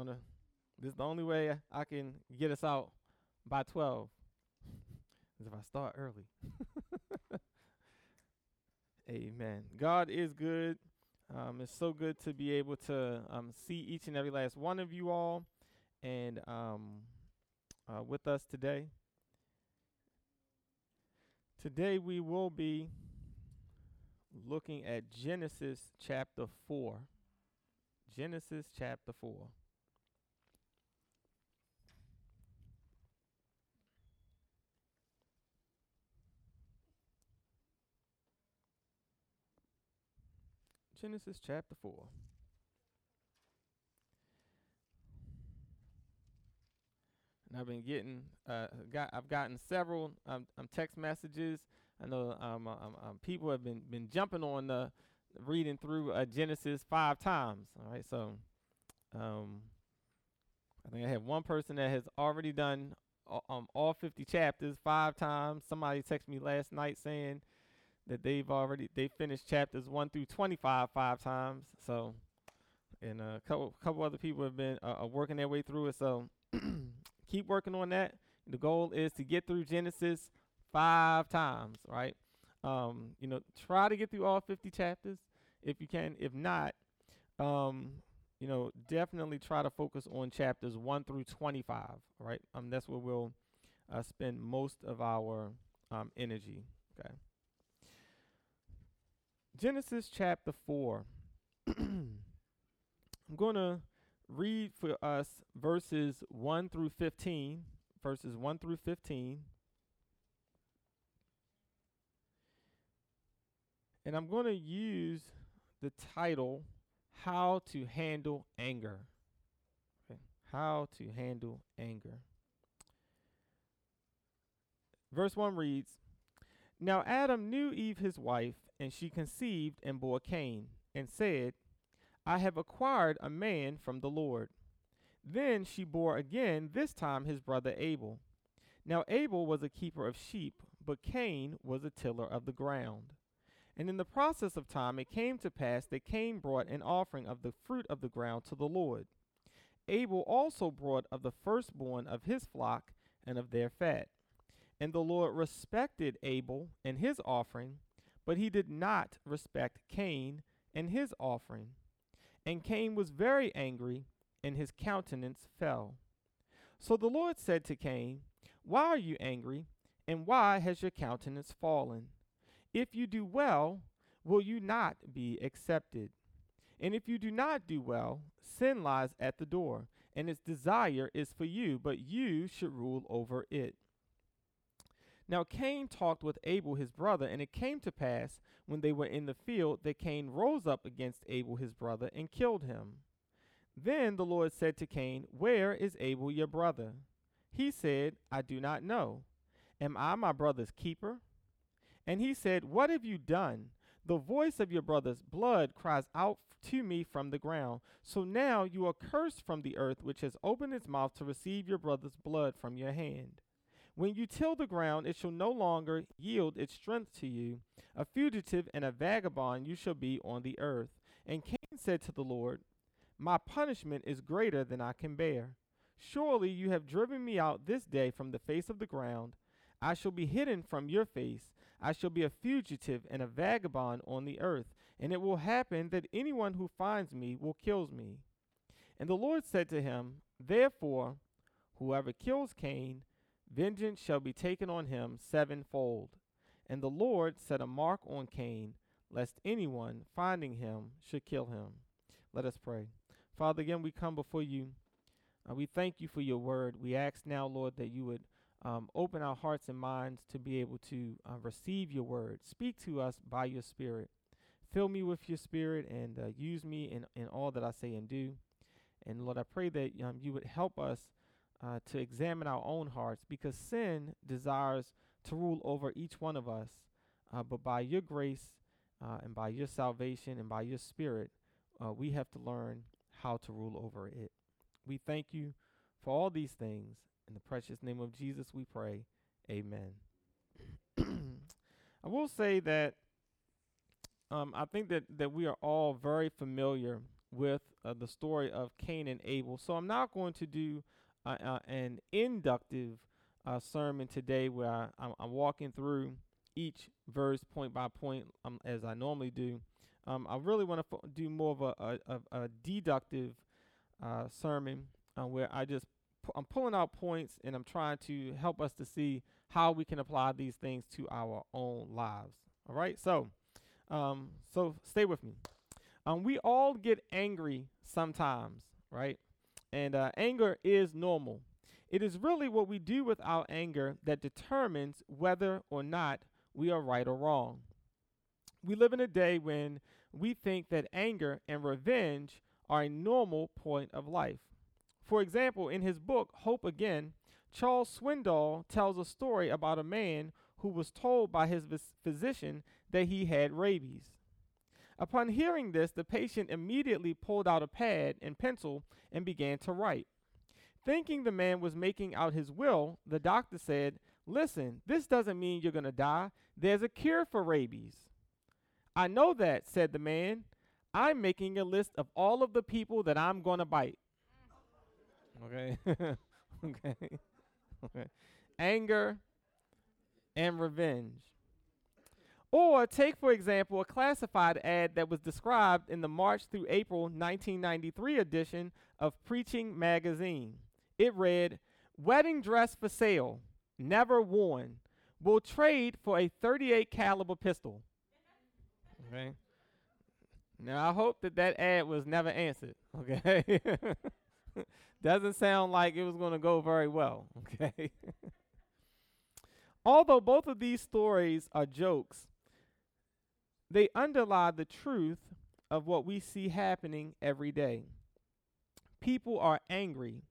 wanna. This is the only way I can get us out by twelve. is if I start early. Amen. God is good. Um, it's so good to be able to um, see each and every last one of you all, and um, uh, with us today. Today we will be looking at Genesis chapter 4. Genesis chapter 4. Genesis chapter 4. And I've been getting, uh, got, I've gotten several um, um, text messages. I know um, uh, um, um, people have been been jumping on the reading through uh, Genesis five times. All right, so um, I think I have one person that has already done um, all 50 chapters five times. Somebody texted me last night saying that they've already they finished chapters one through 25 five times. So, and a couple couple other people have been uh, working their way through it. So keep working on that. The goal is to get through Genesis five times, right? Um, you know, try to get through all 50 chapters if you can. If not, um, you know, definitely try to focus on chapters 1 through 25, right? Um, that's where we'll uh, spend most of our um, energy, okay? Genesis chapter 4. I'm going to read for us verses 1 through 15, verses 1 through 15. And I'm going to use the title, How to Handle Anger. Okay. How to Handle Anger. Verse 1 reads Now Adam knew Eve his wife, and she conceived and bore Cain, and said, I have acquired a man from the Lord. Then she bore again, this time his brother Abel. Now Abel was a keeper of sheep, but Cain was a tiller of the ground. And in the process of time it came to pass that Cain brought an offering of the fruit of the ground to the Lord. Abel also brought of the firstborn of his flock and of their fat. And the Lord respected Abel and his offering, but he did not respect Cain and his offering. And Cain was very angry, and his countenance fell. So the Lord said to Cain, Why are you angry, and why has your countenance fallen? If you do well, will you not be accepted? And if you do not do well, sin lies at the door, and its desire is for you, but you should rule over it. Now Cain talked with Abel his brother, and it came to pass, when they were in the field, that Cain rose up against Abel his brother and killed him. Then the Lord said to Cain, Where is Abel your brother? He said, I do not know. Am I my brother's keeper? And he said, What have you done? The voice of your brother's blood cries out to me from the ground. So now you are cursed from the earth, which has opened its mouth to receive your brother's blood from your hand. When you till the ground, it shall no longer yield its strength to you. A fugitive and a vagabond you shall be on the earth. And Cain said to the Lord, My punishment is greater than I can bear. Surely you have driven me out this day from the face of the ground. I shall be hidden from your face. I shall be a fugitive and a vagabond on the earth. And it will happen that anyone who finds me will kill me. And the Lord said to him, Therefore, whoever kills Cain, vengeance shall be taken on him sevenfold. And the Lord set a mark on Cain, lest anyone finding him should kill him. Let us pray. Father, again, we come before you. Uh, we thank you for your word. We ask now, Lord, that you would um, open our hearts and minds to be able to uh, receive your word. Speak to us by your spirit. Fill me with your spirit and uh, use me in, in all that I say and do. And Lord, I pray that um, you would help us uh, to examine our own hearts because sin desires to rule over each one of us. Uh, but by your grace uh, and by your salvation and by your spirit, uh, we have to learn how to rule over it. We thank you for all these things. In the precious name of Jesus, we pray. Amen. I will say that um, I think that, that we are all very familiar with uh, the story of Cain and Abel. So I'm not going to do an inductive uh, sermon today where I, I'm, I'm, walking through each verse point by point um, as I normally do. Um, I really want to f- do more of a, a, a deductive uh, sermon uh, where I just pu- I'm pulling out points and I'm trying to help us to see how we can apply these things to our own lives. All right, so um, so stay with me. Um, we all get angry sometimes, right? And uh, anger is normal. It is really what we do with our anger that determines whether or not we are right or wrong. We live in a day when we think that anger and revenge are a normal point of life. For example, in his book, Hope Again, Charles Swindoll tells a story about a man who was told by his physician that he had rabies. Upon hearing this, the patient immediately pulled out a pad and pencil and began to write. Thinking the man was making out his will, the doctor said, Listen, this doesn't mean you're going to die. There's a cure for rabies. I know that, said the man. I'm making a list of all of the people that I'm going to bite. Okay. okay. okay. Anger and revenge. Or take, for example, a classified ad that was described in the March through April 1993 edition of Preaching Magazine. It read, Wedding dress for sale, never worn, will trade for a 38 caliber pistol. Okay. Now I hope that that ad was never answered. Okay. Doesn't sound like it was going to go very well. Okay. Although both of these stories are jokes, they underlie the truth of what we see happening every day. People are angry.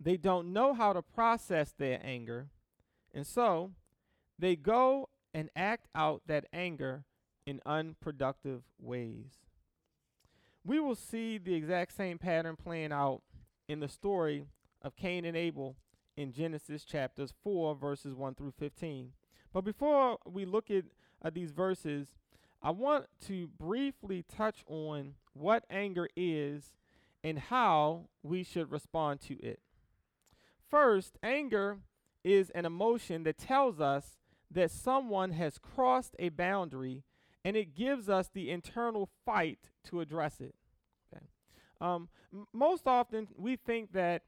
They don't know how to process their anger, and so they go and act out that anger in unproductive ways. We will see the exact same pattern playing out in the story of Cain and Abel in Genesis chapters 4, verses 1 through 15. But before we look at uh, these verses, I want to briefly touch on what anger is and how we should respond to it. First, anger is an emotion that tells us that someone has crossed a boundary and it gives us the internal fight to address it. Okay. Um, m- most often, we think that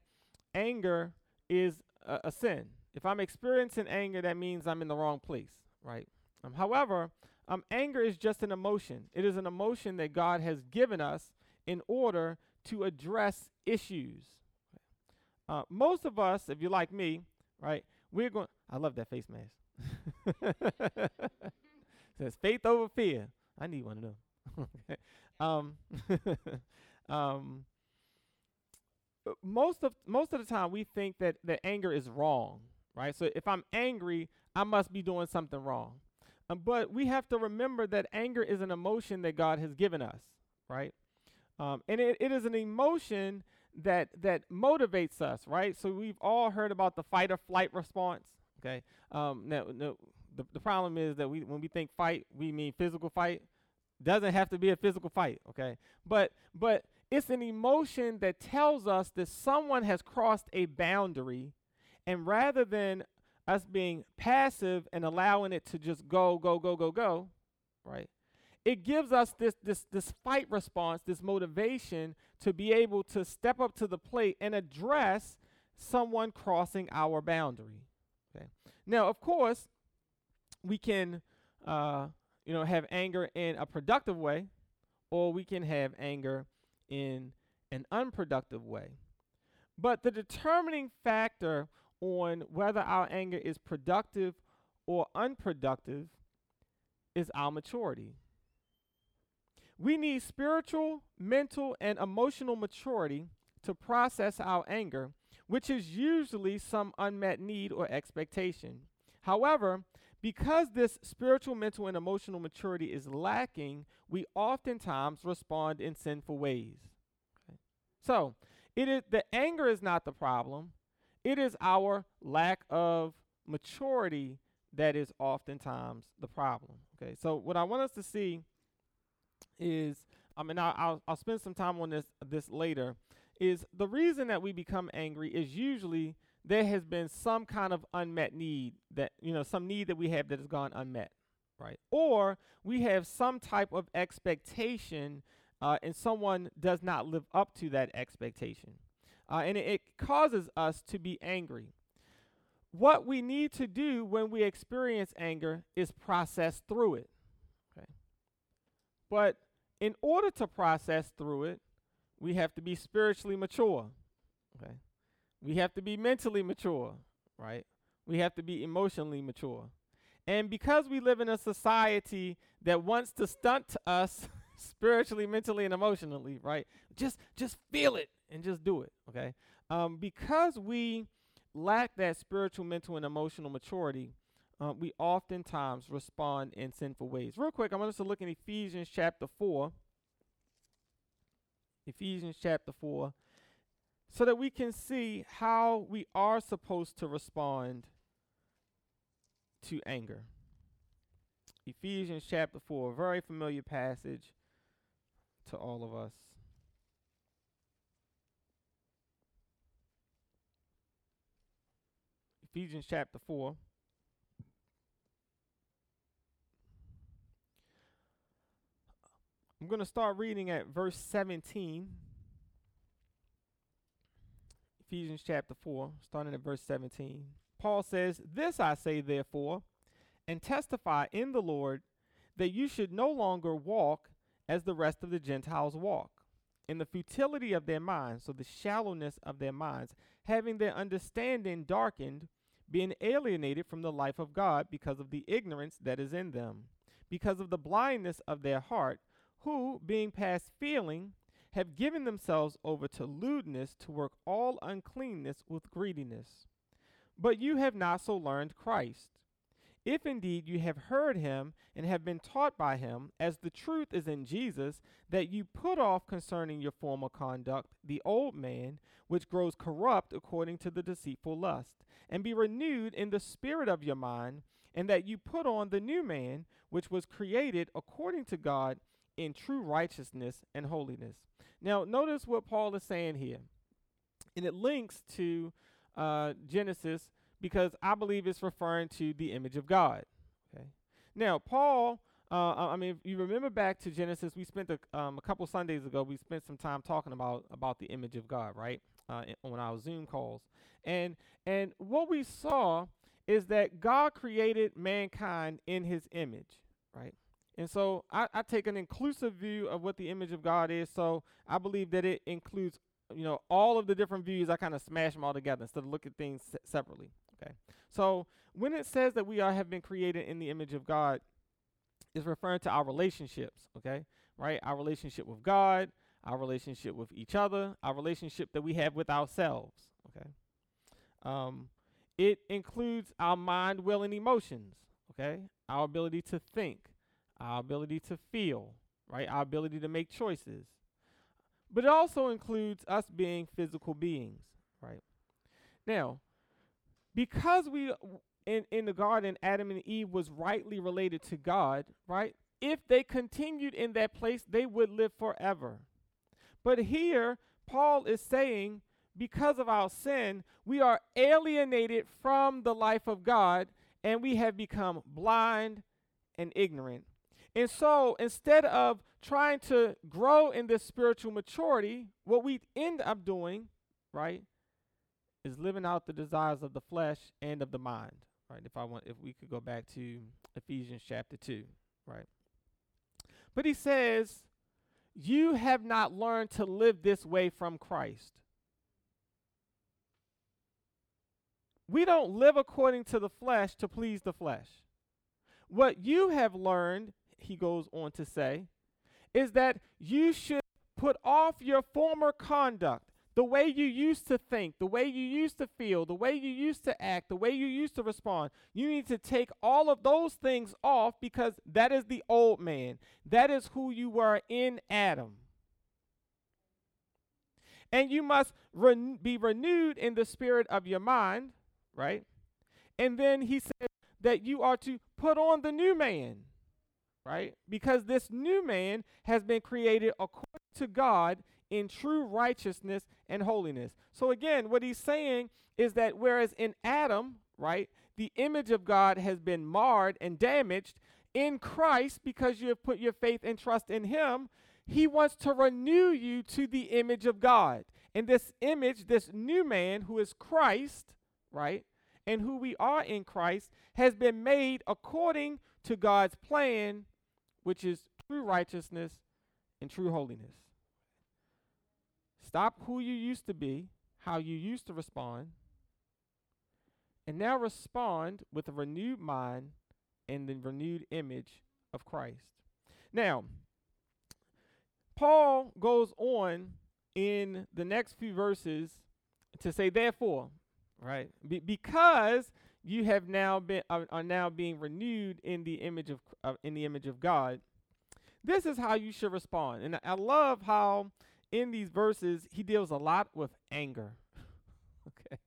anger is a, a, sin. If I'm experiencing anger, that means I'm in the wrong place, right? Um, however, um, anger is just an emotion. It is an emotion that God has given us in order to address issues. Uh, most of us, if you're like me, right, we're going. I love that face mask. Says faith over fear. I need one of them. um, um, most of most of the time, we think that that anger is wrong, right? So if I'm angry, I must be doing something wrong. Um, but we have to remember that anger is an emotion that God has given us, right? Um, and it, it is an emotion that that motivates us, right? So we've all heard about the fight or flight response. Okay. Um, now, no, the, the problem is that we when we think fight, we mean physical fight. Doesn't have to be a physical fight, okay? But but it's an emotion that tells us that someone has crossed a boundary, and rather than us being passive and allowing it to just go, go, go, go, go, right? It gives us this this this fight response, this motivation to be able to step up to the plate and address someone crossing our boundary. Okay. Now, of course, we can uh, you know have anger in a productive way, or we can have anger in an unproductive way. But the determining factor on whether our anger is productive or unproductive is our maturity. We need spiritual, mental, and emotional maturity to process our anger, which is usually some unmet need or expectation. However, because this spiritual, mental, and emotional maturity is lacking, we oftentimes respond in sinful ways. Okay? So, it is the anger is not the problem. It is our lack of maturity that is oftentimes the problem. Okay, so what I want us to see is I mean, I'll, I'll I'll spend some time on this this later. Is the reason that we become angry is usually there has been some kind of unmet need that you know some need that we have that has gone unmet, right? Or we have some type of expectation, uh, and someone does not live up to that expectation, uh, and it, causes us to be angry. What we need to do when we experience anger is process through it. Okay. But in order to process through it, we have to be spiritually mature. Okay. We have to be mentally mature, right? We have to be emotionally mature. And because we live in a society that wants to stunt us spiritually, mentally, and emotionally, right? Just just feel it and just do it, okay? Um, because we lack that spiritual, mental, and emotional maturity, uh, we oftentimes respond in sinful ways. Real quick, I want us to look in Ephesians chapter 4. Ephesians chapter 4, so that we can see how we are supposed to respond to anger. Ephesians chapter 4, a very familiar passage to all of us. Ephesians chapter 4. I'm going to start reading at verse 17. Ephesians chapter 4, starting at verse 17. Paul says, This I say, therefore, and testify in the Lord, that you should no longer walk as the rest of the Gentiles walk, in the futility of their minds, so the shallowness of their minds, having their understanding darkened, being alienated from the life of God because of the ignorance that is in them, because of the blindness of their heart who, being past feeling, have given themselves over to lewdness to work all uncleanness with greediness. But you have not so learned Christ. If indeed you have heard him and have been taught by him, as the truth is in Jesus, that you put off concerning your former conduct the old man, which grows corrupt according to the deceitful lust, and be renewed in the spirit of your mind, and that you put on the new man, which was created according to God in true righteousness and holiness. Now, notice what Paul is saying here. And it links to uh, Genesis because I believe it's referring to the image of God. Okay. Now, Paul, uh, I mean, if you remember back to Genesis, we spent a, um, a couple Sundays ago, we spent some time talking about about the image of God, right? Uh, on our Zoom calls, and and what we saw is that God created mankind in His image, right? And so I, I take an inclusive view of what the image of God is. So I believe that it includes, you know, all of the different views. I kind of smash them all together instead of look at things se- separately. Okay. So when it says that we are have been created in the image of God, is referring to our relationships. Okay. Right. Our relationship with God, our relationship with each other, our relationship that we have with ourselves. Okay. Um, it includes our mind, will, and emotions. Okay. Our ability to think our ability to feel, right? Our ability to make choices. But it also includes us being physical beings, right? Now, because we in in the garden Adam and Eve was rightly related to God, right? If they continued in that place, they would live forever. But here Paul is saying because of our sin, we are alienated from the life of God and we have become blind and ignorant and so instead of trying to grow in this spiritual maturity, what we end up doing, right, is living out the desires of the flesh and of the mind. Right? If I want if we could go back to Ephesians chapter 2, right? But he says, You have not learned to live this way from Christ. We don't live according to the flesh to please the flesh. What you have learned he goes on to say, is that you should put off your former conduct, the way you used to think, the way you used to feel, the way you used to act, the way you used to respond. You need to take all of those things off because that is the old man. That is who you were in Adam. And you must re- be renewed in the spirit of your mind, right? And then he said that you are to put on the new man right? Because this new man has been created according to God in true righteousness and holiness. So again, what he's saying is that whereas in Adam, right, the image of God has been marred and damaged, in Christ, because you have put your faith and trust in him, he wants to renew you to the image of God. And this image, this new man who is Christ, right, and who we are in Christ, has been made according to God's plan, which is true righteousness and true holiness. Stop who you used to be, how you used to respond, and now respond with a renewed mind and the renewed image of Christ. Now, Paul goes on in the next few verses to say, therefore, right? Be- because you have now been are, are, now being renewed in the image of uh, in the image of God. This is how you should respond. And I love how in these verses he deals a lot with anger. okay.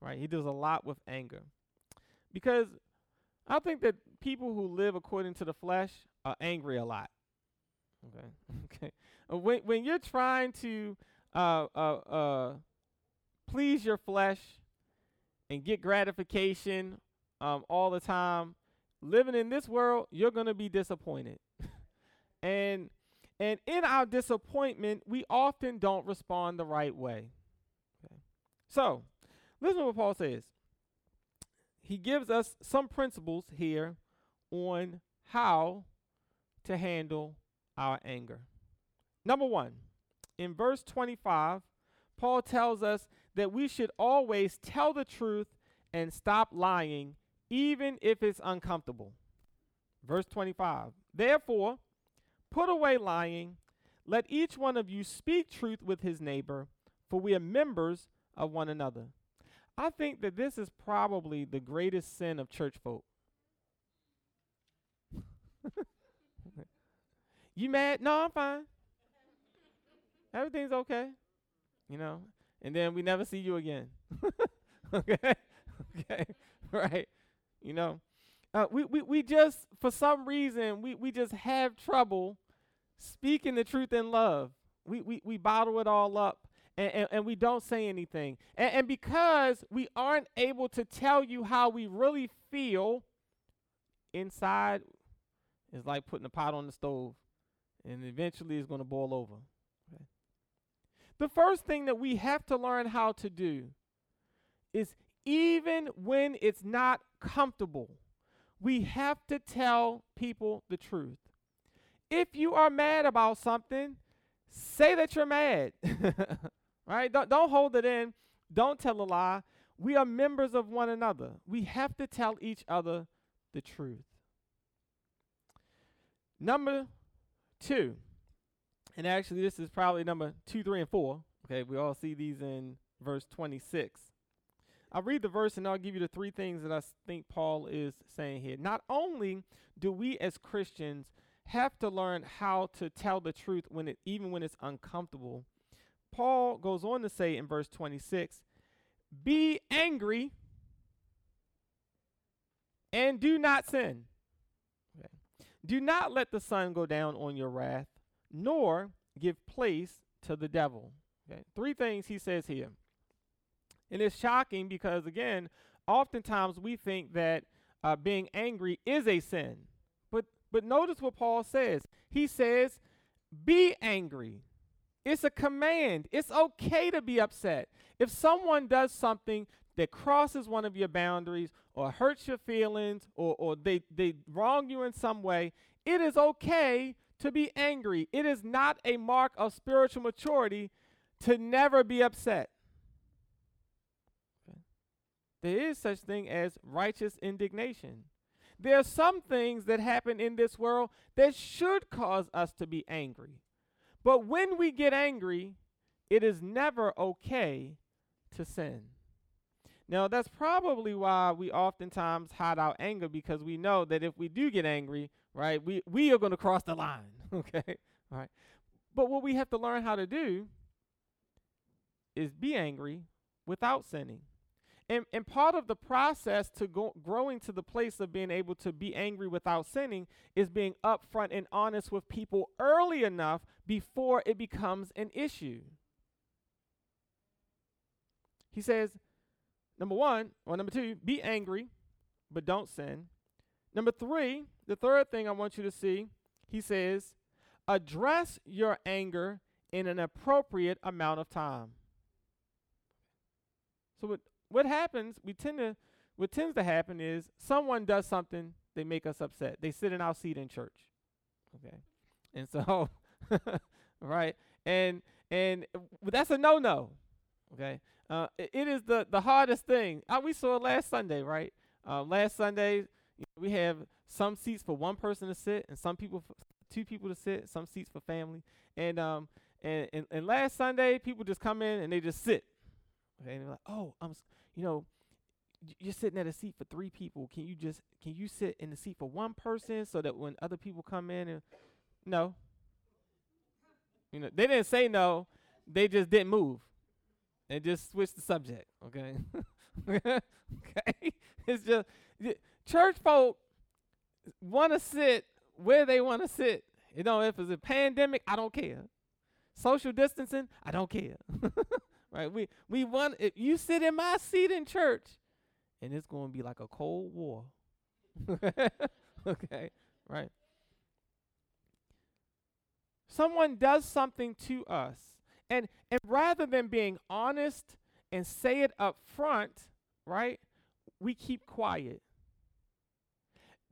Right? He deals a lot with anger. Because I think that people who live according to the flesh are angry a lot. Okay. okay. Uh, when when you're trying to uh, uh, uh, please your flesh and get gratification um, all the time, living in this world, you're gonna be disappointed. and and in our disappointment, we often don't respond the right way. Okay. So, listen to what Paul says. He gives us some principles here on how to handle our anger. Number one, in verse 25, Paul tells us that we should always tell the truth and stop lying, even if it's uncomfortable. Verse 25, therefore, put away lying. Let each one of you speak truth with his neighbor, for we are members of one another. I think that this is probably the greatest sin of church folk. you mad? No, I'm fine. Everything's okay. You know, and then we never see you again. okay? okay. Right. You know. Uh, we, we, we just for some reason we, we just have trouble speaking the truth in love. We, we, we bottle it all up and, and, and we don't say anything. And, and because we aren't able to tell you how we really feel inside, it's like putting a pot on the stove and eventually it's going to boil over. The first thing that we have to learn how to do is even when it's not comfortable, we have to tell people the truth. If you are mad about something, say that you're mad. right? Don't, don't hold it in. Don't tell a lie. We are members of one another. We have to tell each other the truth. Number two, and actually, this is probably number two, three, and four. Okay, we all see these in verse 26. I'll read the verse and I'll give you the three things that I think Paul is saying here. Not only do we as Christians have to learn how to tell the truth when it even when it's uncomfortable, Paul goes on to say in verse 26 Be angry and do not sin. Okay. Do not let the sun go down on your wrath, nor give place to the devil. Okay. Three things he says here. And it's shocking because, again, oftentimes we think that uh, being angry is a sin. But, but notice what Paul says. He says, Be angry it's a command. It's okay to be upset. If someone does something that crosses one of your boundaries or hurts your feelings or, or they, they wrong you in some way, it is okay to be angry. It is not a mark of spiritual maturity to never be upset. There is such thing as righteous indignation. There are some things that happen in this world that should cause us to be angry. But when we get angry, it is never okay to sin. Now, that's probably why we oftentimes hide our anger because we know that if we do get angry, right, we, we are going to cross the line, okay? All right. But what we have to learn how to do is be angry without sinning. And, and part of the process to go, growing to the place of being able to be angry without sinning is being upfront and honest with people early enough before it becomes an issue. He says, number one, or number two, be angry, but don't sin. Number three, the third thing I want you to see, he says, address your anger in an appropriate amount of time. So what what happens, we tend to what tends to happen is someone does something, they make us upset. They sit in our seat in church. Okay. And so right? And and that's a no-no. Okay? Uh, it, it is the the hardest thing. Uh, we saw it last Sunday, right? Uh, last Sunday we have some seats for one person to sit and some people for two people to sit, some seats for family. And um and, and, and last Sunday people just come in and they just sit. Okay, and they're like, "Oh, I'm you know, you're sitting at a seat for three people. Can you just can you sit in the seat for one person so that when other people come in and no. You know, they didn't say no. They just didn't move. And just switched the subject, okay? okay? It's just church folk want to sit where they want to sit. You know, if it's a pandemic, I don't care. Social distancing, I don't care. right? We we want if you sit in my seat in church, and it's going to be like a cold war. okay, right? Someone does something to us, and and rather than being honest and say it up front, right? We keep quiet.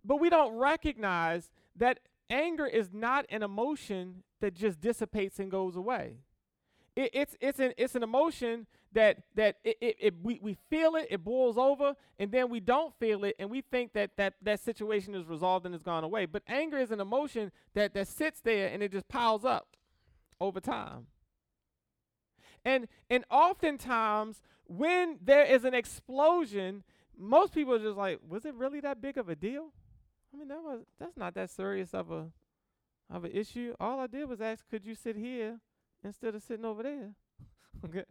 But we don't recognize that anger is not an emotion that just dissipates and goes away. It, it's it's an it's an emotion that that it, it, it, we, we feel it, it boils over, and then we don't feel it, and we think that that that situation is resolved and it's gone away. But anger is an emotion that that sits there and it just piles up over time. And and oftentimes when there is an explosion, most people are just like, was it really that big of a deal? I mean, that was that's not that serious of a of an issue. All I did was ask, could you sit here instead of sitting over there? okay.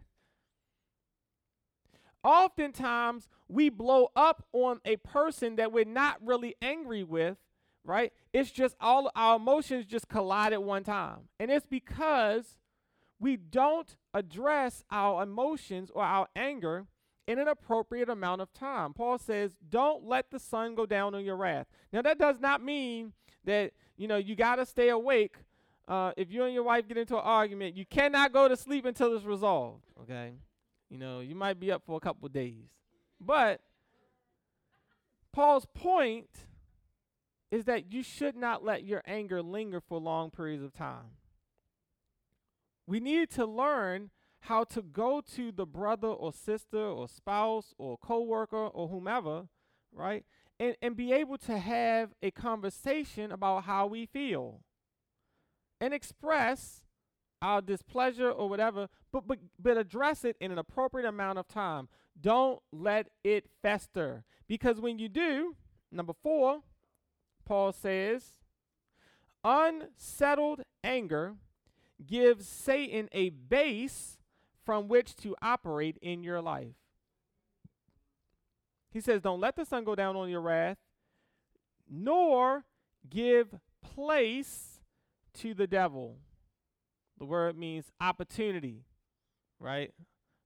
Oftentimes we blow up on a person that we're not really angry with, right? It's just all our emotions just collide at one time. And it's because we don't address our emotions or our anger in an appropriate amount of time. Paul says, "Don't let the sun go down on your wrath." Now that does not mean that, you know, you got to stay awake. Uh, if you and your wife get into an argument, you cannot go to sleep until it's resolved, okay? You know, you might be up for a couple days. But Paul's point is that you should not let your anger linger for long periods of time. We need to learn how to go to the brother or sister or spouse or coworker or whomever, right? And and be able to have a conversation about how we feel. And express our displeasure or whatever, but but but address it in an appropriate amount of time. Don't let it fester. Because when you do, number 4, Paul says, unsettled anger gives Satan a base from which to operate in your life. He says, Don't let the sun go down on your wrath, nor give place to the devil. The word means opportunity, right?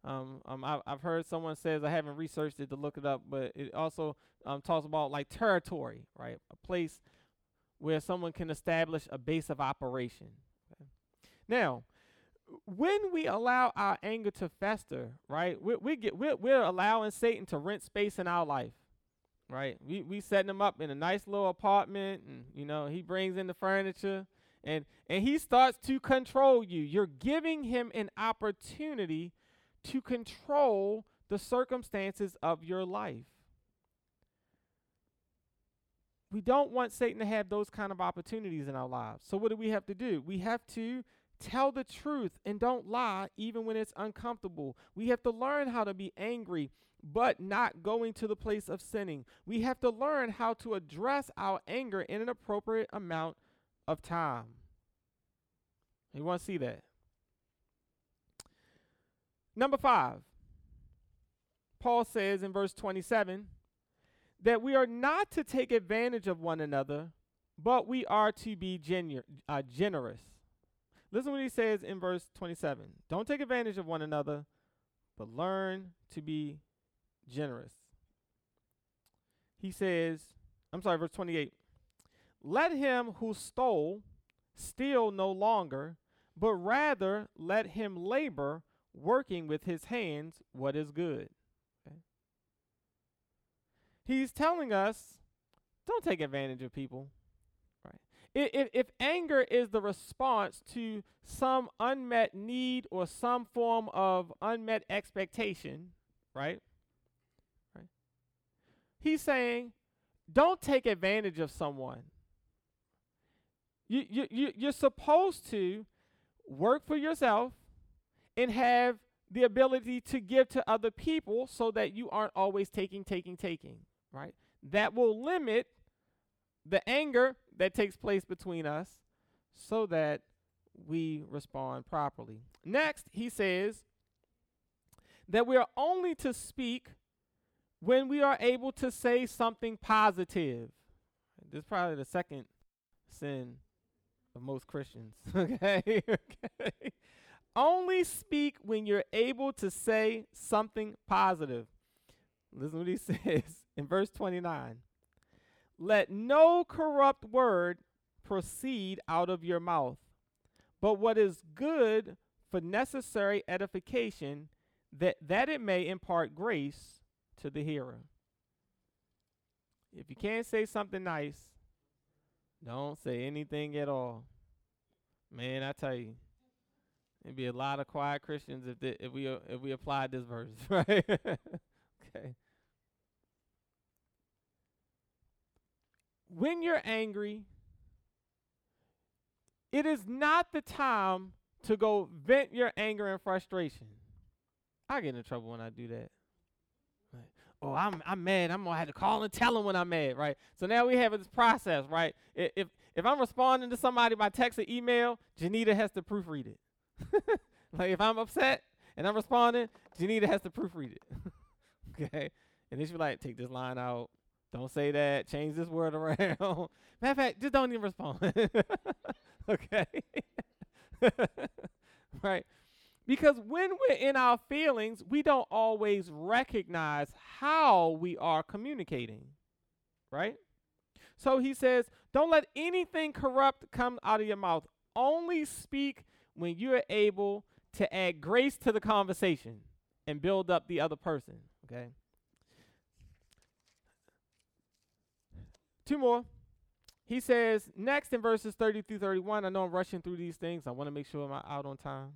Um, um, I, have heard someone says I haven't researched it to look it up, but it also um, talks about like territory, right? A place where someone can establish a base of operation. Okay? Now, when we allow our anger to fester, right, we, we get we're, we're allowing Satan to rent space in our life, right? We we setting him up in a nice little apartment, and you know he brings in the furniture, and and he starts to control you. You're giving him an opportunity to control the circumstances of your life. We don't want Satan to have those kind of opportunities in our lives. So what do we have to do? We have to Tell the truth and don't lie, even when it's uncomfortable. We have to learn how to be angry, but not going to the place of sinning. We have to learn how to address our anger in an appropriate amount of time. You want to see that? Number five, Paul says in verse 27 that we are not to take advantage of one another, but we are to be genu- uh, generous. Listen what he says in verse 27. Don't take advantage of one another, but learn to be generous. He says, I'm sorry, verse 28. Let him who stole steal no longer, but rather let him labor, working with his hands what is good. Okay? He's telling us don't take advantage of people. If, if anger is the response to some unmet need or some form of unmet expectation, right? Right. He's saying, don't take advantage of someone. You, you, you, you're supposed to work for yourself and have the ability to give to other people so that you aren't always taking, taking, taking, right? That will limit the anger that takes place between us so that we respond properly. Next, he says that we are only to speak when we are able to say something positive. This is probably the second sin of most Christians. okay? okay. Only speak when you're able to say something positive. Listen what he says in verse 29. Let no corrupt word proceed out of your mouth, but what is good for necessary edification, that, that it may impart grace to the hearer. If you can't say something nice, don't say anything at all. Man, I tell you, it'd be a lot of quiet Christians if the, if we if we applied this verse, right? okay. When you're angry, it is not the time to go vent your anger and frustration. I get in trouble when I do that oh, I'm I'm mad. I'm gonna have to call and tell them when I'm mad, right? So now we have this process, right? If if I'm responding to somebody by text or email, Janita has to proofread it. like if I'm upset and I'm responding, Janita has to proofread it. okay, and then she's like, take this line out. Don't say that. Change this word around. Matter of fact, just don't even respond. okay. right. Because when we're in our feelings, we don't always recognize how we are communicating. Right? So he says, Don't let anything corrupt come out of your mouth. Only speak when you are able to add grace to the conversation and build up the other person. Okay? Two more. He says, next in verses 30 through 31, I know I'm rushing through these things. I want to make sure I'm out on time.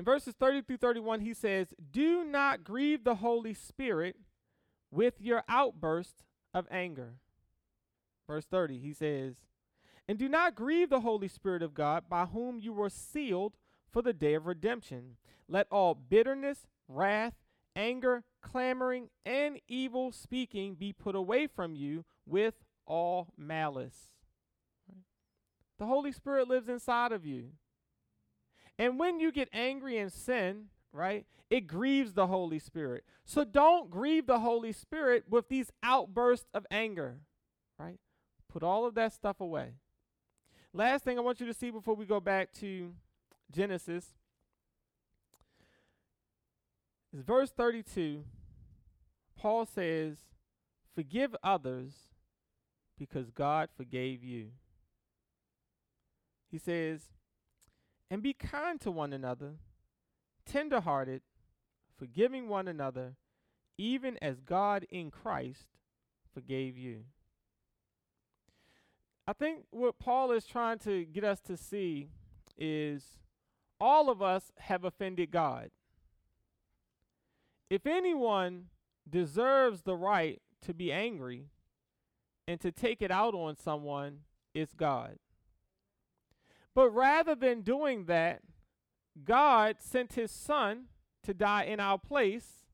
In verses 30 through 31, he says, Do not grieve the Holy Spirit with your outburst of anger. Verse 30, he says, And do not grieve the Holy Spirit of God, by whom you were sealed for the day of redemption. Let all bitterness, wrath, anger, clamoring, and evil speaking be put away from you with all malice. The Holy Spirit lives inside of you. And when you get angry and sin, right, it grieves the Holy Spirit. So don't grieve the Holy Spirit with these outbursts of anger, right? Put all of that stuff away. Last thing I want you to see before we go back to Genesis is verse 32. Paul says, Forgive others because God forgave you. He says, and be kind to one another, tenderhearted, forgiving one another, even as God in Christ forgave you. I think what Paul is trying to get us to see is all of us have offended God. If anyone deserves the right to be angry and to take it out on someone, it's God. But rather than doing that, God sent his son to die in our place.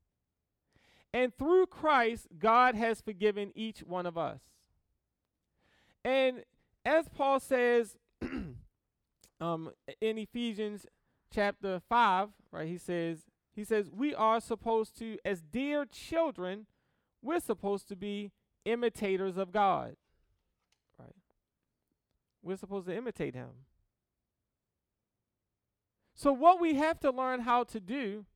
And through Christ, God has forgiven each one of us. And as Paul says um, in Ephesians chapter 5, right, he says, He says, We are supposed to, as dear children, we're supposed to be imitators of God. Right? We're supposed to imitate Him. So, what we have to learn how to do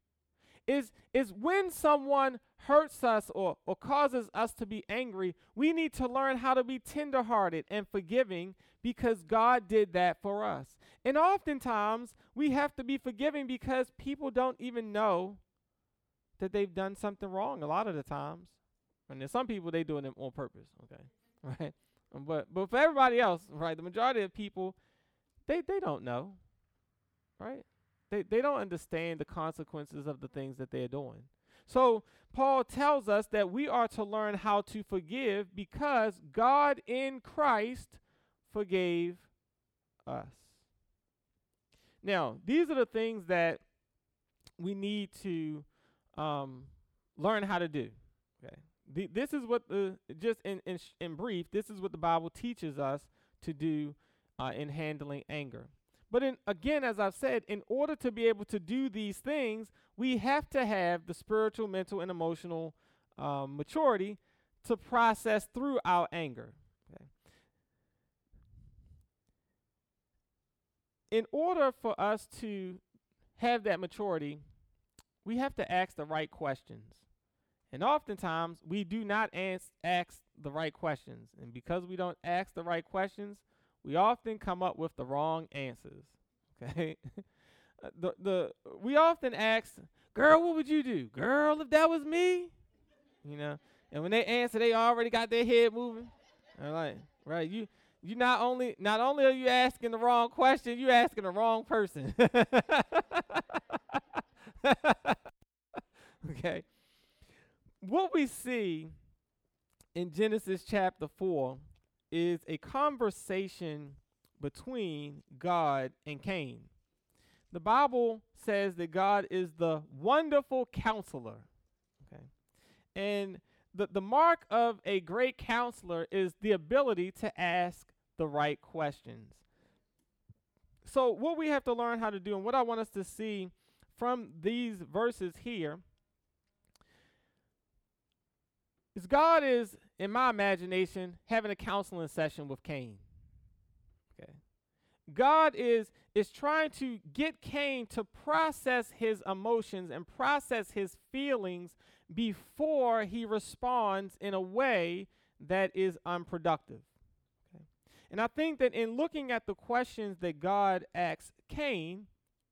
is, is when someone hurts us or, or causes us to be angry, we need to learn how to be tenderhearted and forgiving because God did that for us. And oftentimes, we have to be forgiving because people don't even know that they've done something wrong a lot of the times. And there's some people they doing it on purpose, okay? Right? But but for everybody else, right, the majority of people they they don't know. Right? They they don't understand the consequences of the things that they're doing. So Paul tells us that we are to learn how to forgive because God in Christ forgave us. Now, these are the things that we need to um, learn how to do. Okay, the, this is what the just in, in sh- in brief, this is what the Bible teaches us to do uh, in handling anger. But in, again, as I've said, in order to be able to do these things, we have to have the spiritual, mental, and emotional um, maturity to process through our anger. Okay. In order for us to have that maturity, we have to ask the right questions. And oftentimes, we do not ask, ask the right questions. And because we don't ask the right questions, we often come up with the wrong answers. Okay? Uh, the the we often ask, "Girl, what would you do?" "Girl, if that was me." You know, and when they answer, they already got their head moving. All right, right. You you not only not only are you asking the wrong question, you asking the wrong person. okay. What we see in Genesis chapter 4 is a conversation between God and Cain. The Bible says that God is the wonderful counselor. Okay. And the, the mark of a great counselor is the ability to ask the right questions. So, what we have to learn how to do, and what I want us to see from these verses here, is God is, in my imagination, having a counseling session with Cain. Okay. God is is trying to get Cain to process his emotions and process his feelings before he responds in a way that is unproductive. Okay. And I think that in looking at the questions that God asks Cain,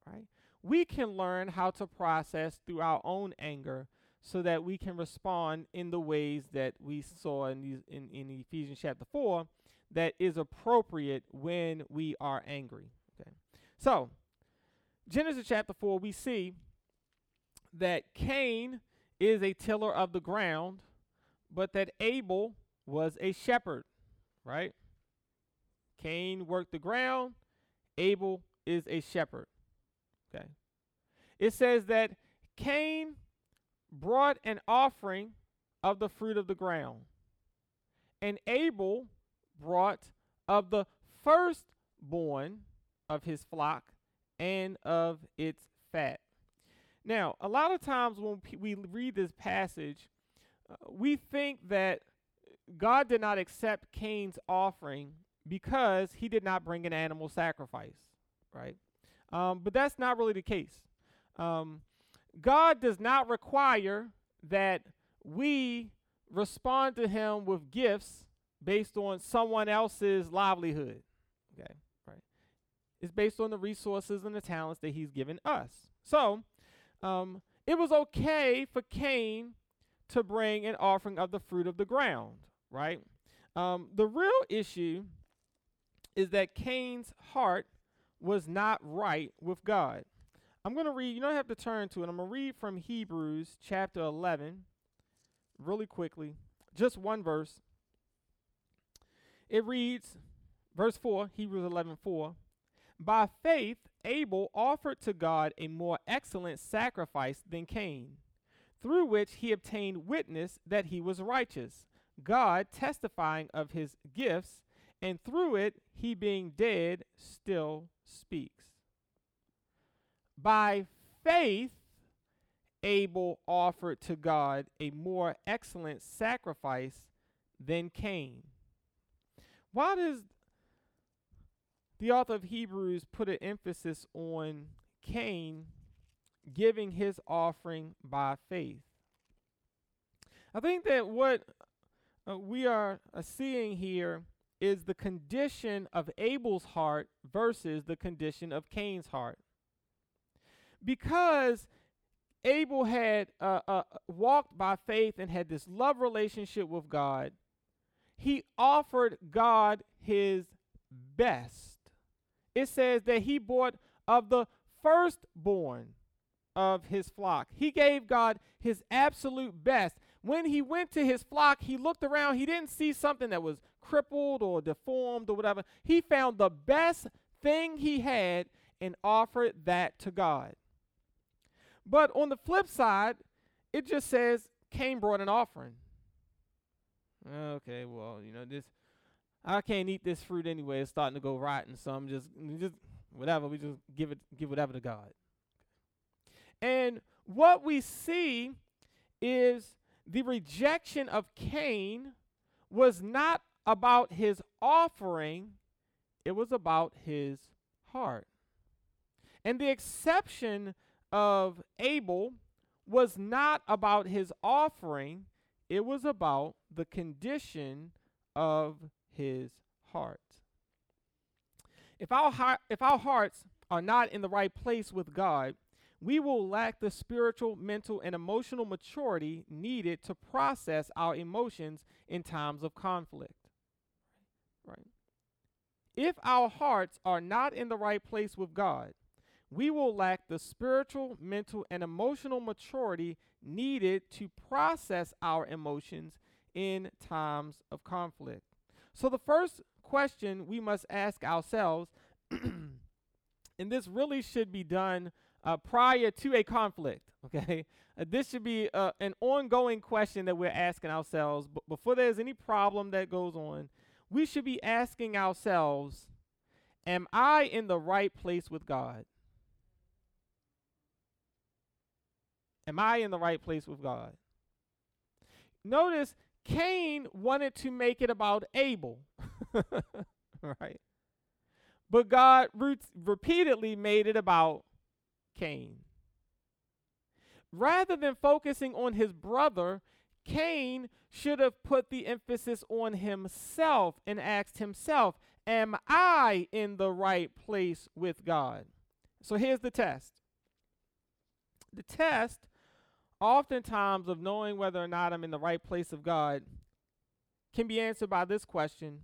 right, we can learn how to process through our own anger so that we can respond in the ways that we saw in these in, in Ephesians chapter 4 that is appropriate when we are angry. Okay. So, Genesis chapter 4 we see that Cain is a tiller of the ground, but that Abel was a shepherd, right? Cain worked the ground, Abel is a shepherd. Okay. It says that Cain brought an offering of the fruit of the ground, and Abel brought of the firstborn of his flock and of its fat. Now, a lot of times when we read this passage, uh, we think that God did not accept Cain's offering because he did not bring an animal sacrifice, right? Um, but that's not really the case. Um, God does not require that we respond to him with gifts based on someone else's livelihood. Okay, right? It's based on the resources and the talents that he's given us. So, um, it was okay for Cain to bring an offering of the fruit of the ground, right? Um, the real issue is that Cain's heart was not right with God. I'm going to read, you don't have to turn to it. I'm going to read from Hebrews chapter 11 really quickly, just one verse. It reads, verse 4, Hebrews 11 4. By faith, Abel offered to God a more excellent sacrifice than Cain, through which he obtained witness that he was righteous, God testifying of his gifts, and through it, he being dead still speaks. By faith, Abel offered to God a more excellent sacrifice than Cain. Why does the author of Hebrews put an emphasis on Cain giving his offering by faith? I think that what uh, we are uh, seeing here is the condition of Abel's heart versus the condition of Cain's heart. Because Abel had uh, uh, walked by faith and had this love relationship with God, he offered God his best. It says that he bought of the firstborn of his flock. He gave God his absolute best. When he went to his flock, he looked around. He didn't see something that was crippled or deformed or whatever. He found the best thing he had and offered that to God. But on the flip side, it just says Cain brought an offering. Okay, well, you know, this I can't eat this fruit anyway. It's starting to go rotten, so I'm just just whatever. We just give it give whatever to God. And what we see is the rejection of Cain was not about his offering, it was about his heart. And the exception of Abel was not about his offering, it was about the condition of his heart. If our, if our hearts are not in the right place with God, we will lack the spiritual, mental, and emotional maturity needed to process our emotions in times of conflict. Right? If our hearts are not in the right place with God, we will lack the spiritual, mental, and emotional maturity needed to process our emotions in times of conflict. So, the first question we must ask ourselves, and this really should be done uh, prior to a conflict, okay? Uh, this should be uh, an ongoing question that we're asking ourselves. B- before there's any problem that goes on, we should be asking ourselves, Am I in the right place with God? Am I in the right place with God? Notice Cain wanted to make it about Abel, right? But God re- repeatedly made it about Cain. Rather than focusing on his brother, Cain should have put the emphasis on himself and asked himself, Am I in the right place with God? So here's the test. The test oftentimes of knowing whether or not I'm in the right place of God can be answered by this question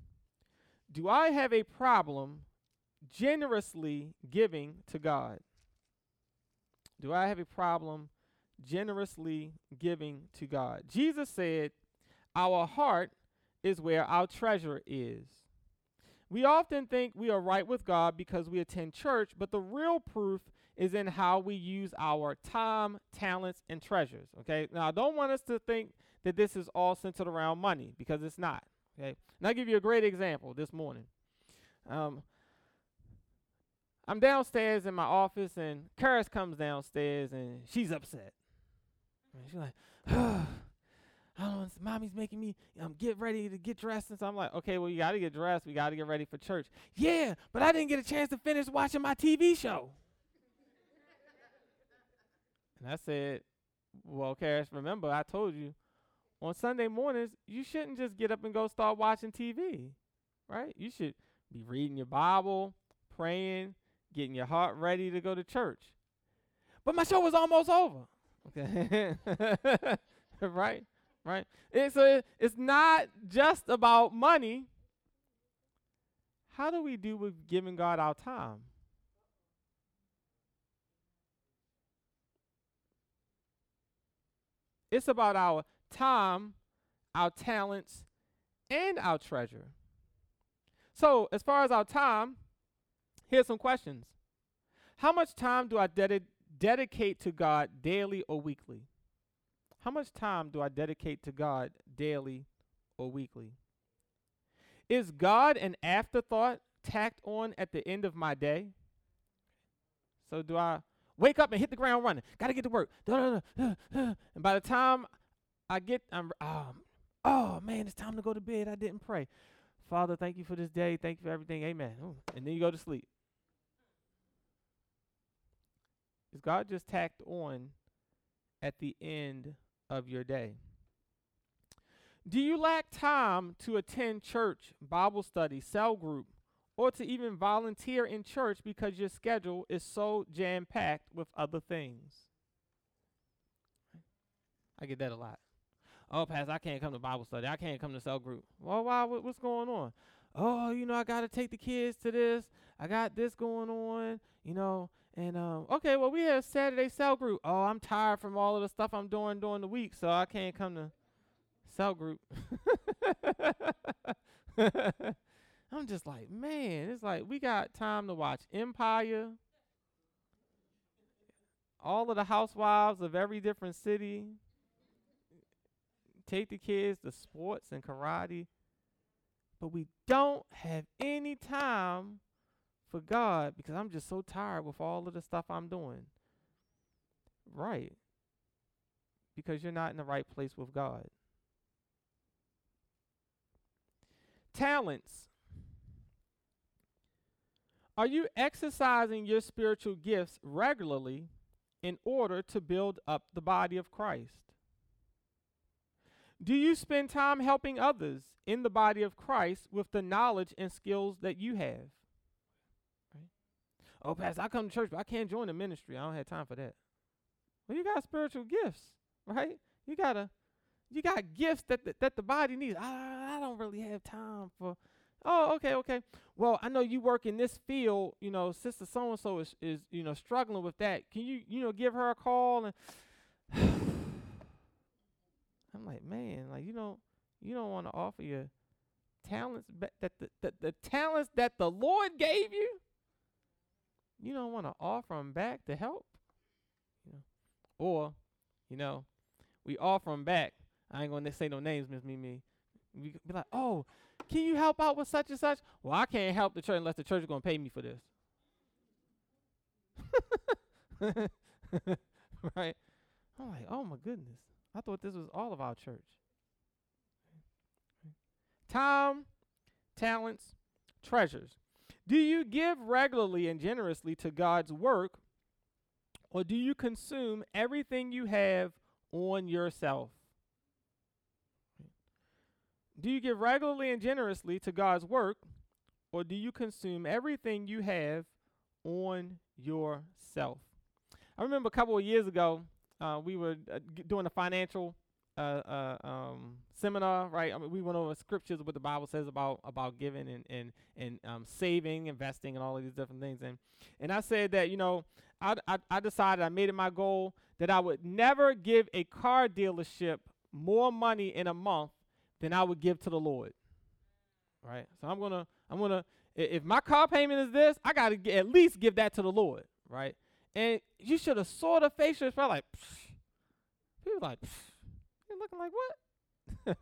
Do I have a problem generously giving to God? Do I have a problem generously giving to God? Jesus said, Our heart is where our treasure is. We often think we are right with God because we attend church, but the real proof is in how we use our time, talents, and treasures. Okay. Now, I don't want us to think that this is all centered around money because it's not. Okay. And I'll give you a great example this morning. Um, I'm downstairs in my office, and Karis comes downstairs, and she's upset. And she's like, I don't know, mommy's making me um, get ready to get dressed. And so I'm like, okay, well, you got to get dressed. We got to get ready for church. Yeah, but I didn't get a chance to finish watching my TV show. And I said, Well, Karis, remember, I told you on Sunday mornings, you shouldn't just get up and go start watching TV, right? You should be reading your Bible, praying, getting your heart ready to go to church. But my show was almost over. Okay. right? Right? And so it's not just about money. How do we do with giving God our time? It's about our time, our talents, and our treasure. So, as far as our time, here's some questions. How much time do I ded- dedicate to God daily or weekly? How much time do I dedicate to God daily or weekly? Is God an afterthought tacked on at the end of my day? So do I wake up and hit the ground running. Got to get to work. And by the time I get, I'm, um, oh man, it's time to go to bed. I didn't pray. Father, thank you for this day. Thank you for everything. Amen. And then you go to sleep. Is God just tacked on at the end of your day? Do you lack time to attend church, Bible study, cell group, or to even volunteer in church because your schedule is so jam packed with other things? I get that a lot. Oh, Pastor, I can't come to Bible study. I can't come to cell group. Well, why? What's going on? Oh, you know, I got to take the kids to this. I got this going on, you know. And um, okay, well, we have Saturday cell group. Oh, I'm tired from all of the stuff I'm doing during the week, so I can't come to cell group. I'm just like, man, it's like we got time to watch Empire, all of the housewives of every different city, take the kids to sports and karate, but we don't have any time for God because I'm just so tired with all of the stuff I'm doing. Right. Because you're not in the right place with God. Talents. Are you exercising your spiritual gifts regularly in order to build up the body of Christ? Do you spend time helping others in the body of Christ with the knowledge and skills that you have? Right? Oh, Pastor, I come to church, but I can't join the ministry. I don't have time for that. Well, you got spiritual gifts, right? You gotta, you got gifts that the, that the body needs. I, I don't really have time for. Oh, okay, okay. Well, I know you work in this field. You know, sister so and so is is you know struggling with that. Can you you know give her a call and I'm like, man, like you don't you don't want to offer your talents ba- that the, the the talents that the Lord gave you. You don't want to offer them back to help, you know, or you know, we offer them back. I ain't gonna say no names, Miss Mimi. We be like, oh, can you help out with such and such? Well, I can't help the church unless the church is gonna pay me for this. right? I'm like, oh my goodness. I thought this was all of our church. Time, talents, treasures. Do you give regularly and generously to God's work, or do you consume everything you have on yourself? Do you give regularly and generously to God's work, or do you consume everything you have on yourself? I remember a couple of years ago, uh, we were uh, doing a financial uh, uh, um, seminar, right? I mean, we went over scriptures, what the Bible says about about giving and and and um, saving, investing, and all of these different things. And and I said that you know, I, I I decided I made it my goal that I would never give a car dealership more money in a month than I would give to the Lord. Right. So I'm gonna I'm gonna if my car payment is this, I gotta g- at least give that to the Lord. Right. And you should have saw the facial expression like, Psh. people like, you're looking like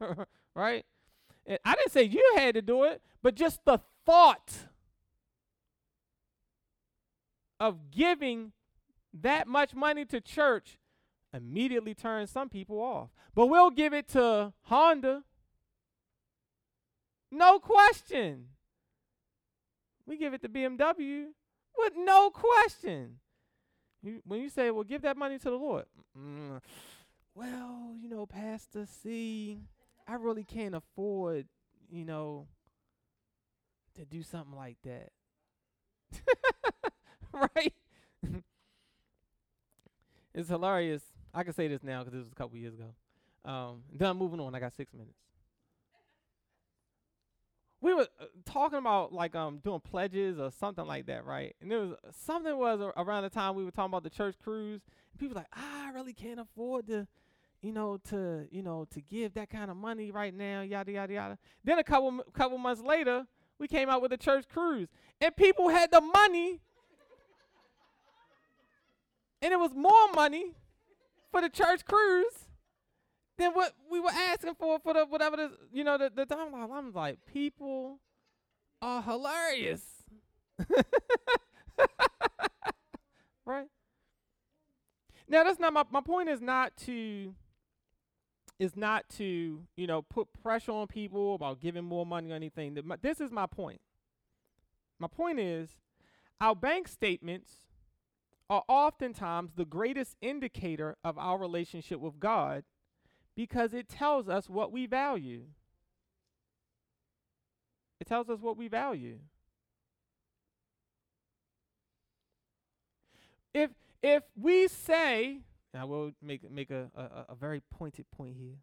what? right? And I didn't say you had to do it, but just the thought of giving that much money to church immediately turns some people off. But we'll give it to Honda. No question. We give it to BMW with no question. You, when you say, well, give that money to the Lord. Mm, well, you know, Pastor, see, I really can't afford, you know, to do something like that. right? it's hilarious. I can say this now because this was a couple years ago. Um, then moving on. I got six minutes we were uh, talking about like um doing pledges or something like that, right? And there was something was around the time we were talking about the church cruise. And people like, ah, I really can't afford to, you know, to you know to give that kind of money right now, yada yada yada. Then a couple couple months later, we came out with the church cruise, and people had the money, and it was more money for the church cruise than what we were asking for for the whatever the you know the the time. I'm like, people are hilarious, right? Now that's not my my point is not to is not to, you know, put pressure on people about giving more money or anything. This is my point. My point is our bank statements are oftentimes the greatest indicator of our relationship with God because it tells us what we value. It tells us what we value. If if we say, I will make make a, a, a very pointed point here.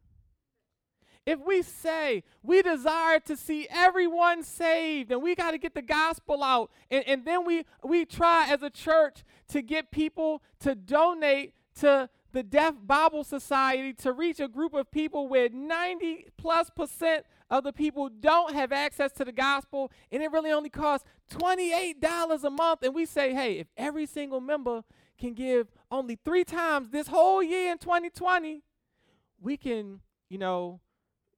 If we say we desire to see everyone saved and we got to get the gospel out, and, and then we, we try as a church to get people to donate to the Deaf Bible Society to reach a group of people where 90 plus percent of the people don't have access to the gospel, and it really only costs $28 a month. And we say, hey, if every single member can give only three times this whole year in 2020, we can, you know,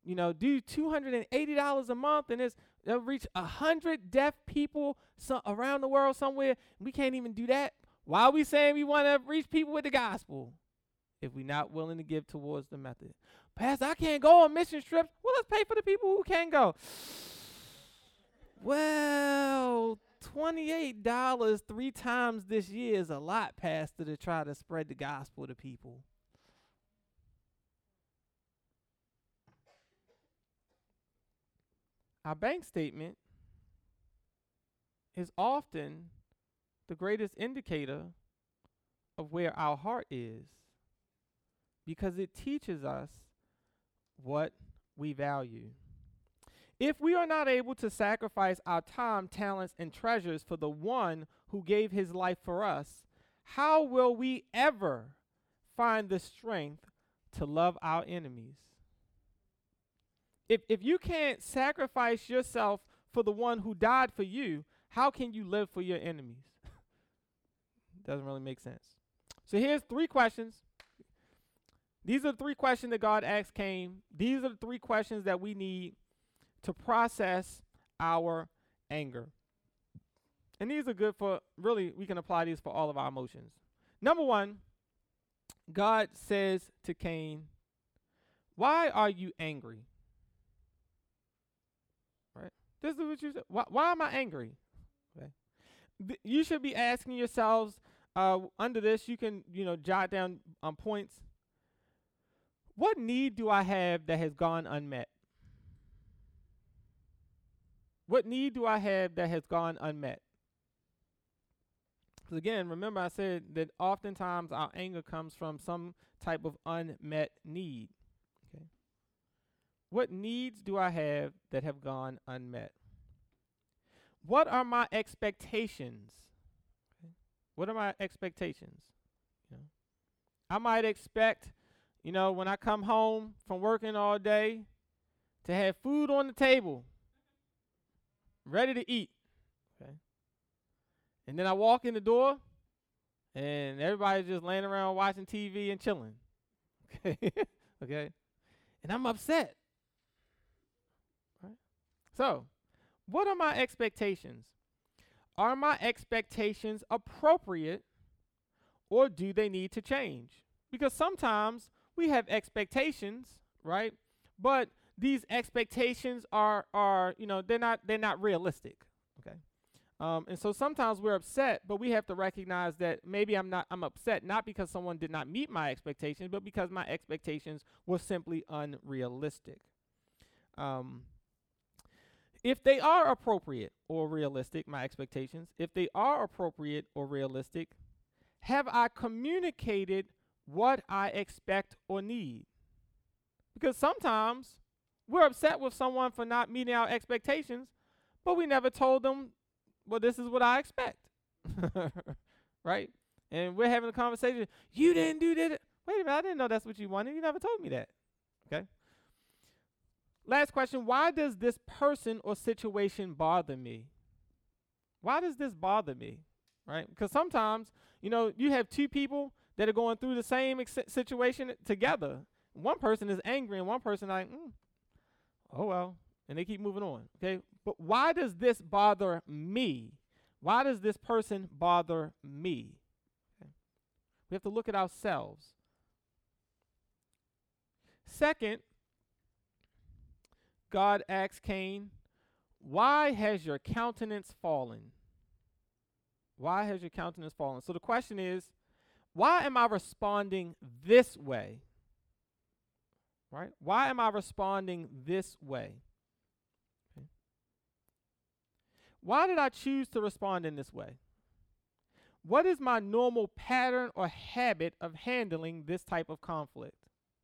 you know, do $280 a month and it's they'll reach a hundred deaf people so, around the world somewhere. We can't even do that. Why are we saying we want to reach people with the gospel if we're not willing to give towards the method? Pastor, I can't go on mission trips. Well, let's pay for the people who can go. Well, $28 three times this year is a lot, Pastor, to try to spread the gospel to people. Our bank statement is often the greatest indicator of where our heart is because it teaches us what we value. If we are not able to sacrifice our time, talents, and treasures for the one who gave his life for us, how will we ever find the strength to love our enemies? If, if you can't sacrifice yourself for the one who died for you, how can you live for your enemies? Doesn't really make sense. So here's three questions. These are the three questions that God asked Cain. These are the three questions that we need to process our anger. And these are good for really, we can apply these for all of our emotions. Number one, God says to Cain, Why are you angry? Right? This is what you said. Why, why am I angry? Okay. You should be asking yourselves uh, under this, you can, you know, jot down um, points. What need do I have that has gone unmet? What need do I have that has gone unmet? Because again, remember I said that oftentimes our anger comes from some type of unmet need. Okay. What needs do I have that have gone unmet? What are my expectations? Okay. What are my expectations? You know, I might expect, you know, when I come home from working all day, to have food on the table ready to eat. Okay. And then I walk in the door and everybody's just laying around watching TV and chilling. Okay. okay. And I'm upset. Right? So, what are my expectations? Are my expectations appropriate or do they need to change? Because sometimes we have expectations, right? But these expectations are are you know they're not they're not realistic okay um, and so sometimes we're upset but we have to recognize that maybe i'm not i'm upset not because someone did not meet my expectations but because my expectations were simply unrealistic um, if they are appropriate or realistic my expectations if they are appropriate or realistic have i communicated what i expect or need because sometimes we're upset with someone for not meeting our expectations, but we never told them, well, this is what I expect. right? And we're having a conversation. You didn't do that. Wait a minute, I didn't know that's what you wanted. You never told me that. Okay? Last question Why does this person or situation bother me? Why does this bother me? Right? Because sometimes, you know, you have two people that are going through the same ex- situation together. One person is angry and one person like, mm, oh well, and they keep moving on. Okay, but why does this bother me? Why does this person bother me? Okay. We have to look at ourselves. Second, God asks Cain, Why has your countenance fallen? Why has your countenance fallen? So the question is, why am I responding this way? Right? Why am I responding this way? Okay. Why did I choose to respond in this way? What is my normal pattern or habit of handling this type of conflict?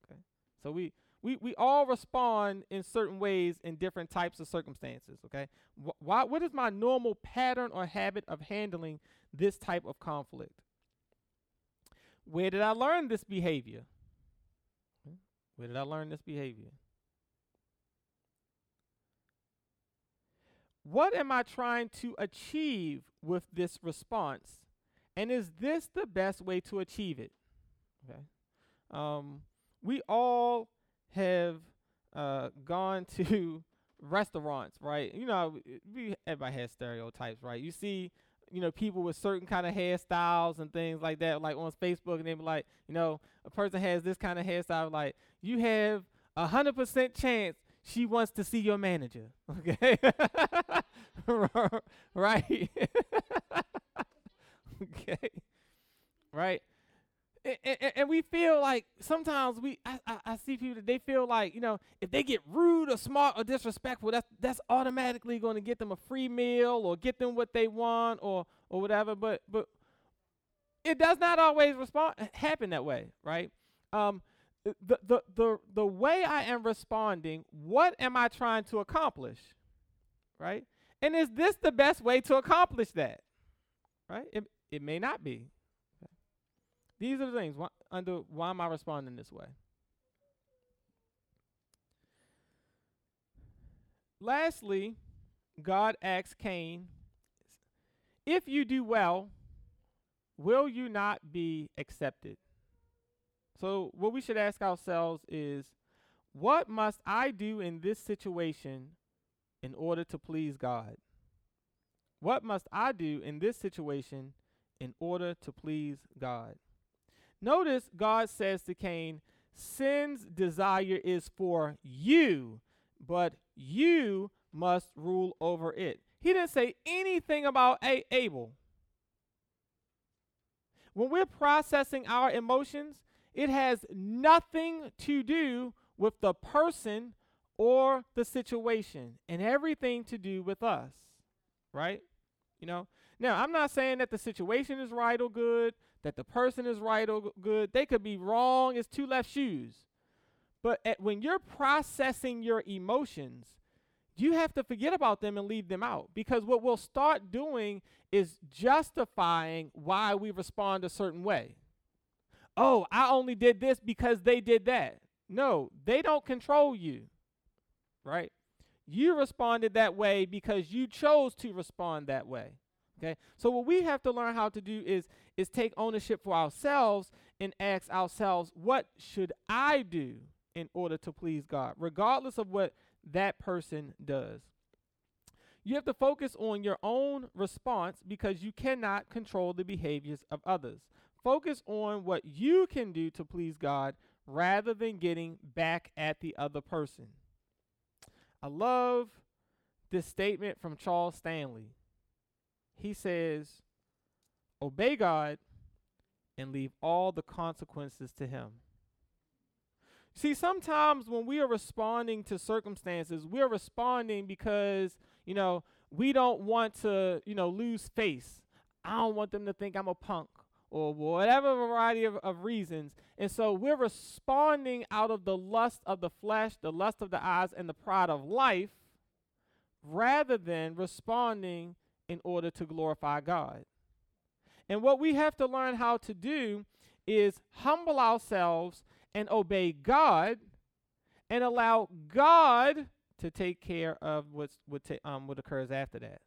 Okay. So we we, we all respond in certain ways in different types of circumstances, okay? Wh- why, what is my normal pattern or habit of handling this type of conflict? Where did I learn this behavior? Where did I learn this behavior? What am I trying to achieve with this response? And is this the best way to achieve it? Okay. Um, we all have uh, gone to restaurants, right? You know, we everybody has stereotypes, right? You see, you know, people with certain kind of hairstyles and things like that, like on Facebook, and they be like, you know, a person has this kind of hairstyle, like you have a hundred percent chance she wants to see your manager, okay? right? okay, right? And, and, we feel like sometimes we I, I, I, see people that they feel like you know if they get rude or smart or disrespectful that's that's automatically going to get them a free meal or get them what they want or or whatever. But but it does not always respond happen that way right? Um the the the the way I am responding what am I trying to accomplish right? And is this the best way to accomplish that right? It it may not be these are the things. Why, under why am I responding this way? Lastly, God asks Cain, If you do well, will you not be accepted? So, what we should ask ourselves is, What must I do in this situation in order to please God? What must I do in this situation in order to please God? Notice God says to Cain, Sin's desire is for you, but you must rule over it. He didn't say anything about a- Abel. When we're processing our emotions, it has nothing to do with the person or the situation and everything to do with us, right? You know, now I'm not saying that the situation is right or good that the person is right or good. They could be wrong as two left shoes. But at, when you're processing your emotions, you have to forget about them and leave them out because what we'll start doing is justifying why we respond a certain way. Oh, I only did this because they did that. No, they don't control you, right? You responded that way because you chose to respond that way. Okay? So what we have to learn how to do is is take ownership for ourselves and ask ourselves, what should I do in order to please God, regardless of what that person does. You have to focus on your own response because you cannot control the behaviors of others. Focus on what you can do to please God rather than getting back at the other person. I love this statement from Charles Stanley he says, Obey God and leave all the consequences to Him. See, sometimes when we are responding to circumstances, we're responding because, you know, we don't want to, you know, lose face. I don't want them to think I'm a punk or whatever variety of, of reasons. And so we're responding out of the lust of the flesh, the lust of the eyes, and the pride of life rather than responding in order to glorify God. And what we have to learn how to do is humble ourselves and obey God and allow God to take care of what's, what, ta- um, what occurs after that.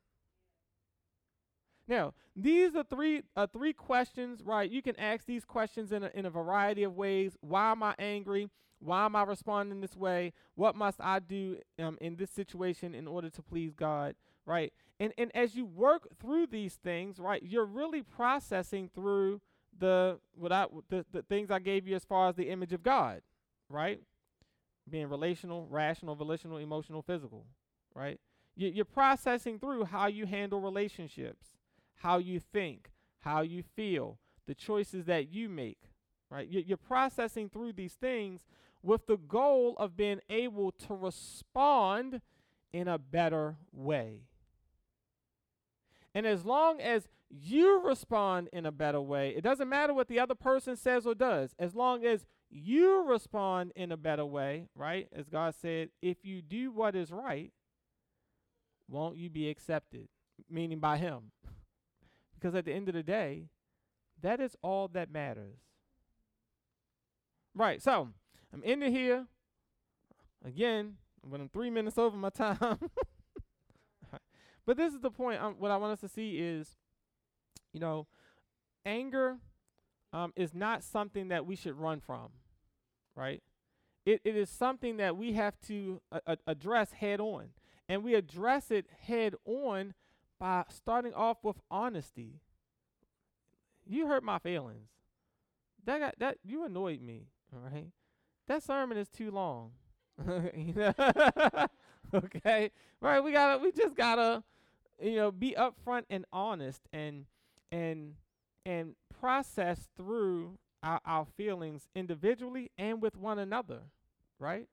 Now, these are three uh, three questions, right? You can ask these questions in a, in a variety of ways. Why am I angry? Why am I responding this way? What must I do um, in this situation in order to please God? Right? And and as you work through these things, right, you're really processing through the what I the, the things I gave you as far as the image of God, right? Being relational, rational, volitional, emotional, physical, right? You, you're processing through how you handle relationships, how you think, how you feel, the choices that you make, right? You're processing through these things with the goal of being able to respond in a better way. And as long as you respond in a better way, it doesn't matter what the other person says or does, as long as you respond in a better way, right? As God said, if you do what is right, won't you be accepted? Meaning by Him. because at the end of the day, that is all that matters. Right, so I'm ending here. Again, when I'm three minutes over my time. but this is the point. Um, what I want us to see is, you know, anger um, is not something that we should run from, right? It, it is something that we have to uh, address head on. And we address it head on by starting off with honesty. You hurt my feelings. That got, that you annoyed me, all right? That sermon is too long. okay? Right, we got to we just got to you know, be upfront and honest and and and process through our, our feelings individually and with one another, right?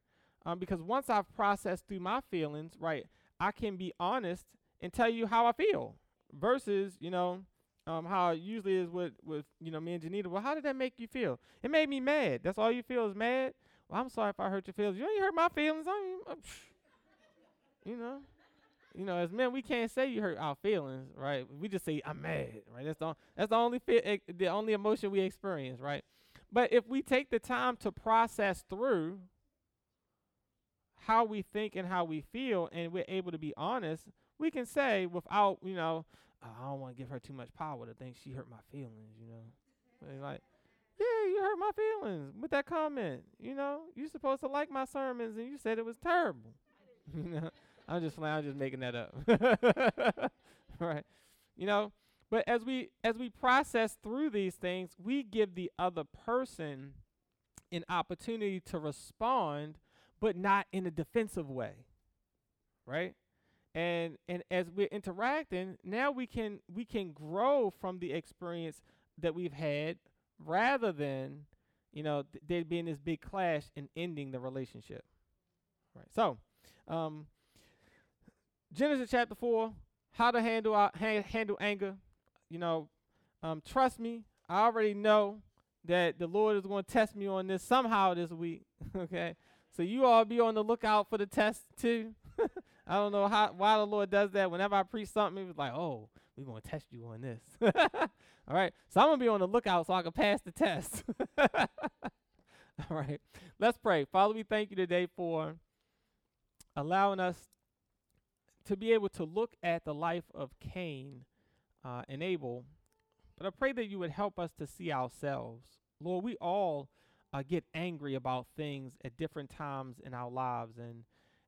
Um, because once I've processed through my feelings, right, I can be honest and tell you how I feel versus, you know, um, how it usually is with, with, you know, me and Janita. Well, how did that make you feel? It made me mad. That's all you feel is mad? Well, I'm sorry if I hurt your feelings. You ain't hurt my feelings. I mean, you know. You know, as men, we can't say you hurt our feelings, right? We just say I'm mad, right? That's the that's the only the only emotion we experience, right? But if we take the time to process through how we think and how we feel, and we're able to be honest, we can say without, you know, oh, I don't want to give her too much power to think she hurt my feelings, you know. like, yeah, you hurt my feelings with that comment. You know, you're supposed to like my sermons, and you said it was terrible. you know. I'm just I'm just making that up. right. You know, but as we as we process through these things, we give the other person an opportunity to respond, but not in a defensive way. Right? And and as we're interacting, now we can we can grow from the experience that we've had rather than, you know, th- there being this big clash and ending the relationship. Right. So, um, Genesis chapter 4, how to handle uh, ha- handle anger. You know, um, trust me, I already know that the Lord is going to test me on this somehow this week. okay, so you all be on the lookout for the test too. I don't know how why the Lord does that. Whenever I preach something, it was like, oh, we're going to test you on this. all right, so I'm gonna be on the lookout so I can pass the test. all right, let's pray. Father, we thank you today for allowing us to be able to look at the life of Cain uh, and Abel, but I pray that you would help us to see ourselves. Lord, we all uh, get angry about things at different times in our lives, and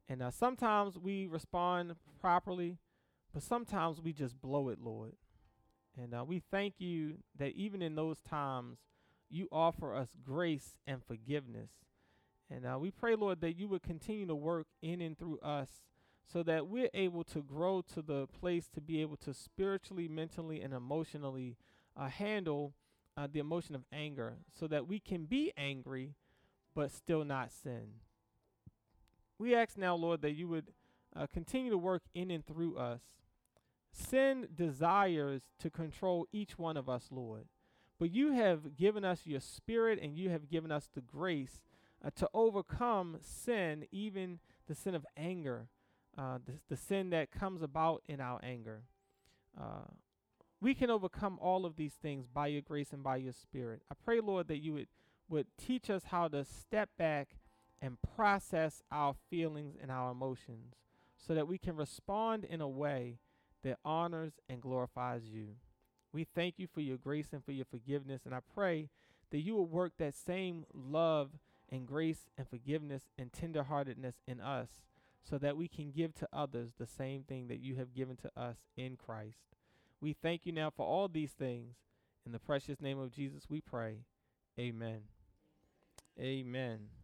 and uh, sometimes we respond properly, but sometimes we just blow it, Lord. And uh, we thank you that even in those times, you offer us grace and forgiveness. And uh, we pray, Lord, that you would continue to work in and through us so that we're able to grow to the place to be able to spiritually, mentally, and emotionally uh, handle uh, the emotion of anger so that we can be angry but still not sin. We ask now, Lord, that you would uh, continue to work in and through us. Sin desires to control each one of us, Lord. But you have given us your spirit and you have given us the grace uh, to overcome sin, even the sin of anger uh, the, the sin that comes about in our anger. Uh, we can overcome all of these things by your grace and by your spirit. I pray, Lord, that you would, would teach us how to step back and process our feelings and our emotions so that we can respond in a way that honors and glorifies you. We thank you for your grace and for your forgiveness, and I pray that you will work that same love and grace and forgiveness and tenderheartedness in us so that we can give to others the same thing that you have given to us in Christ. We thank you now for all these things. In the precious name of Jesus, we pray. Amen. Amen.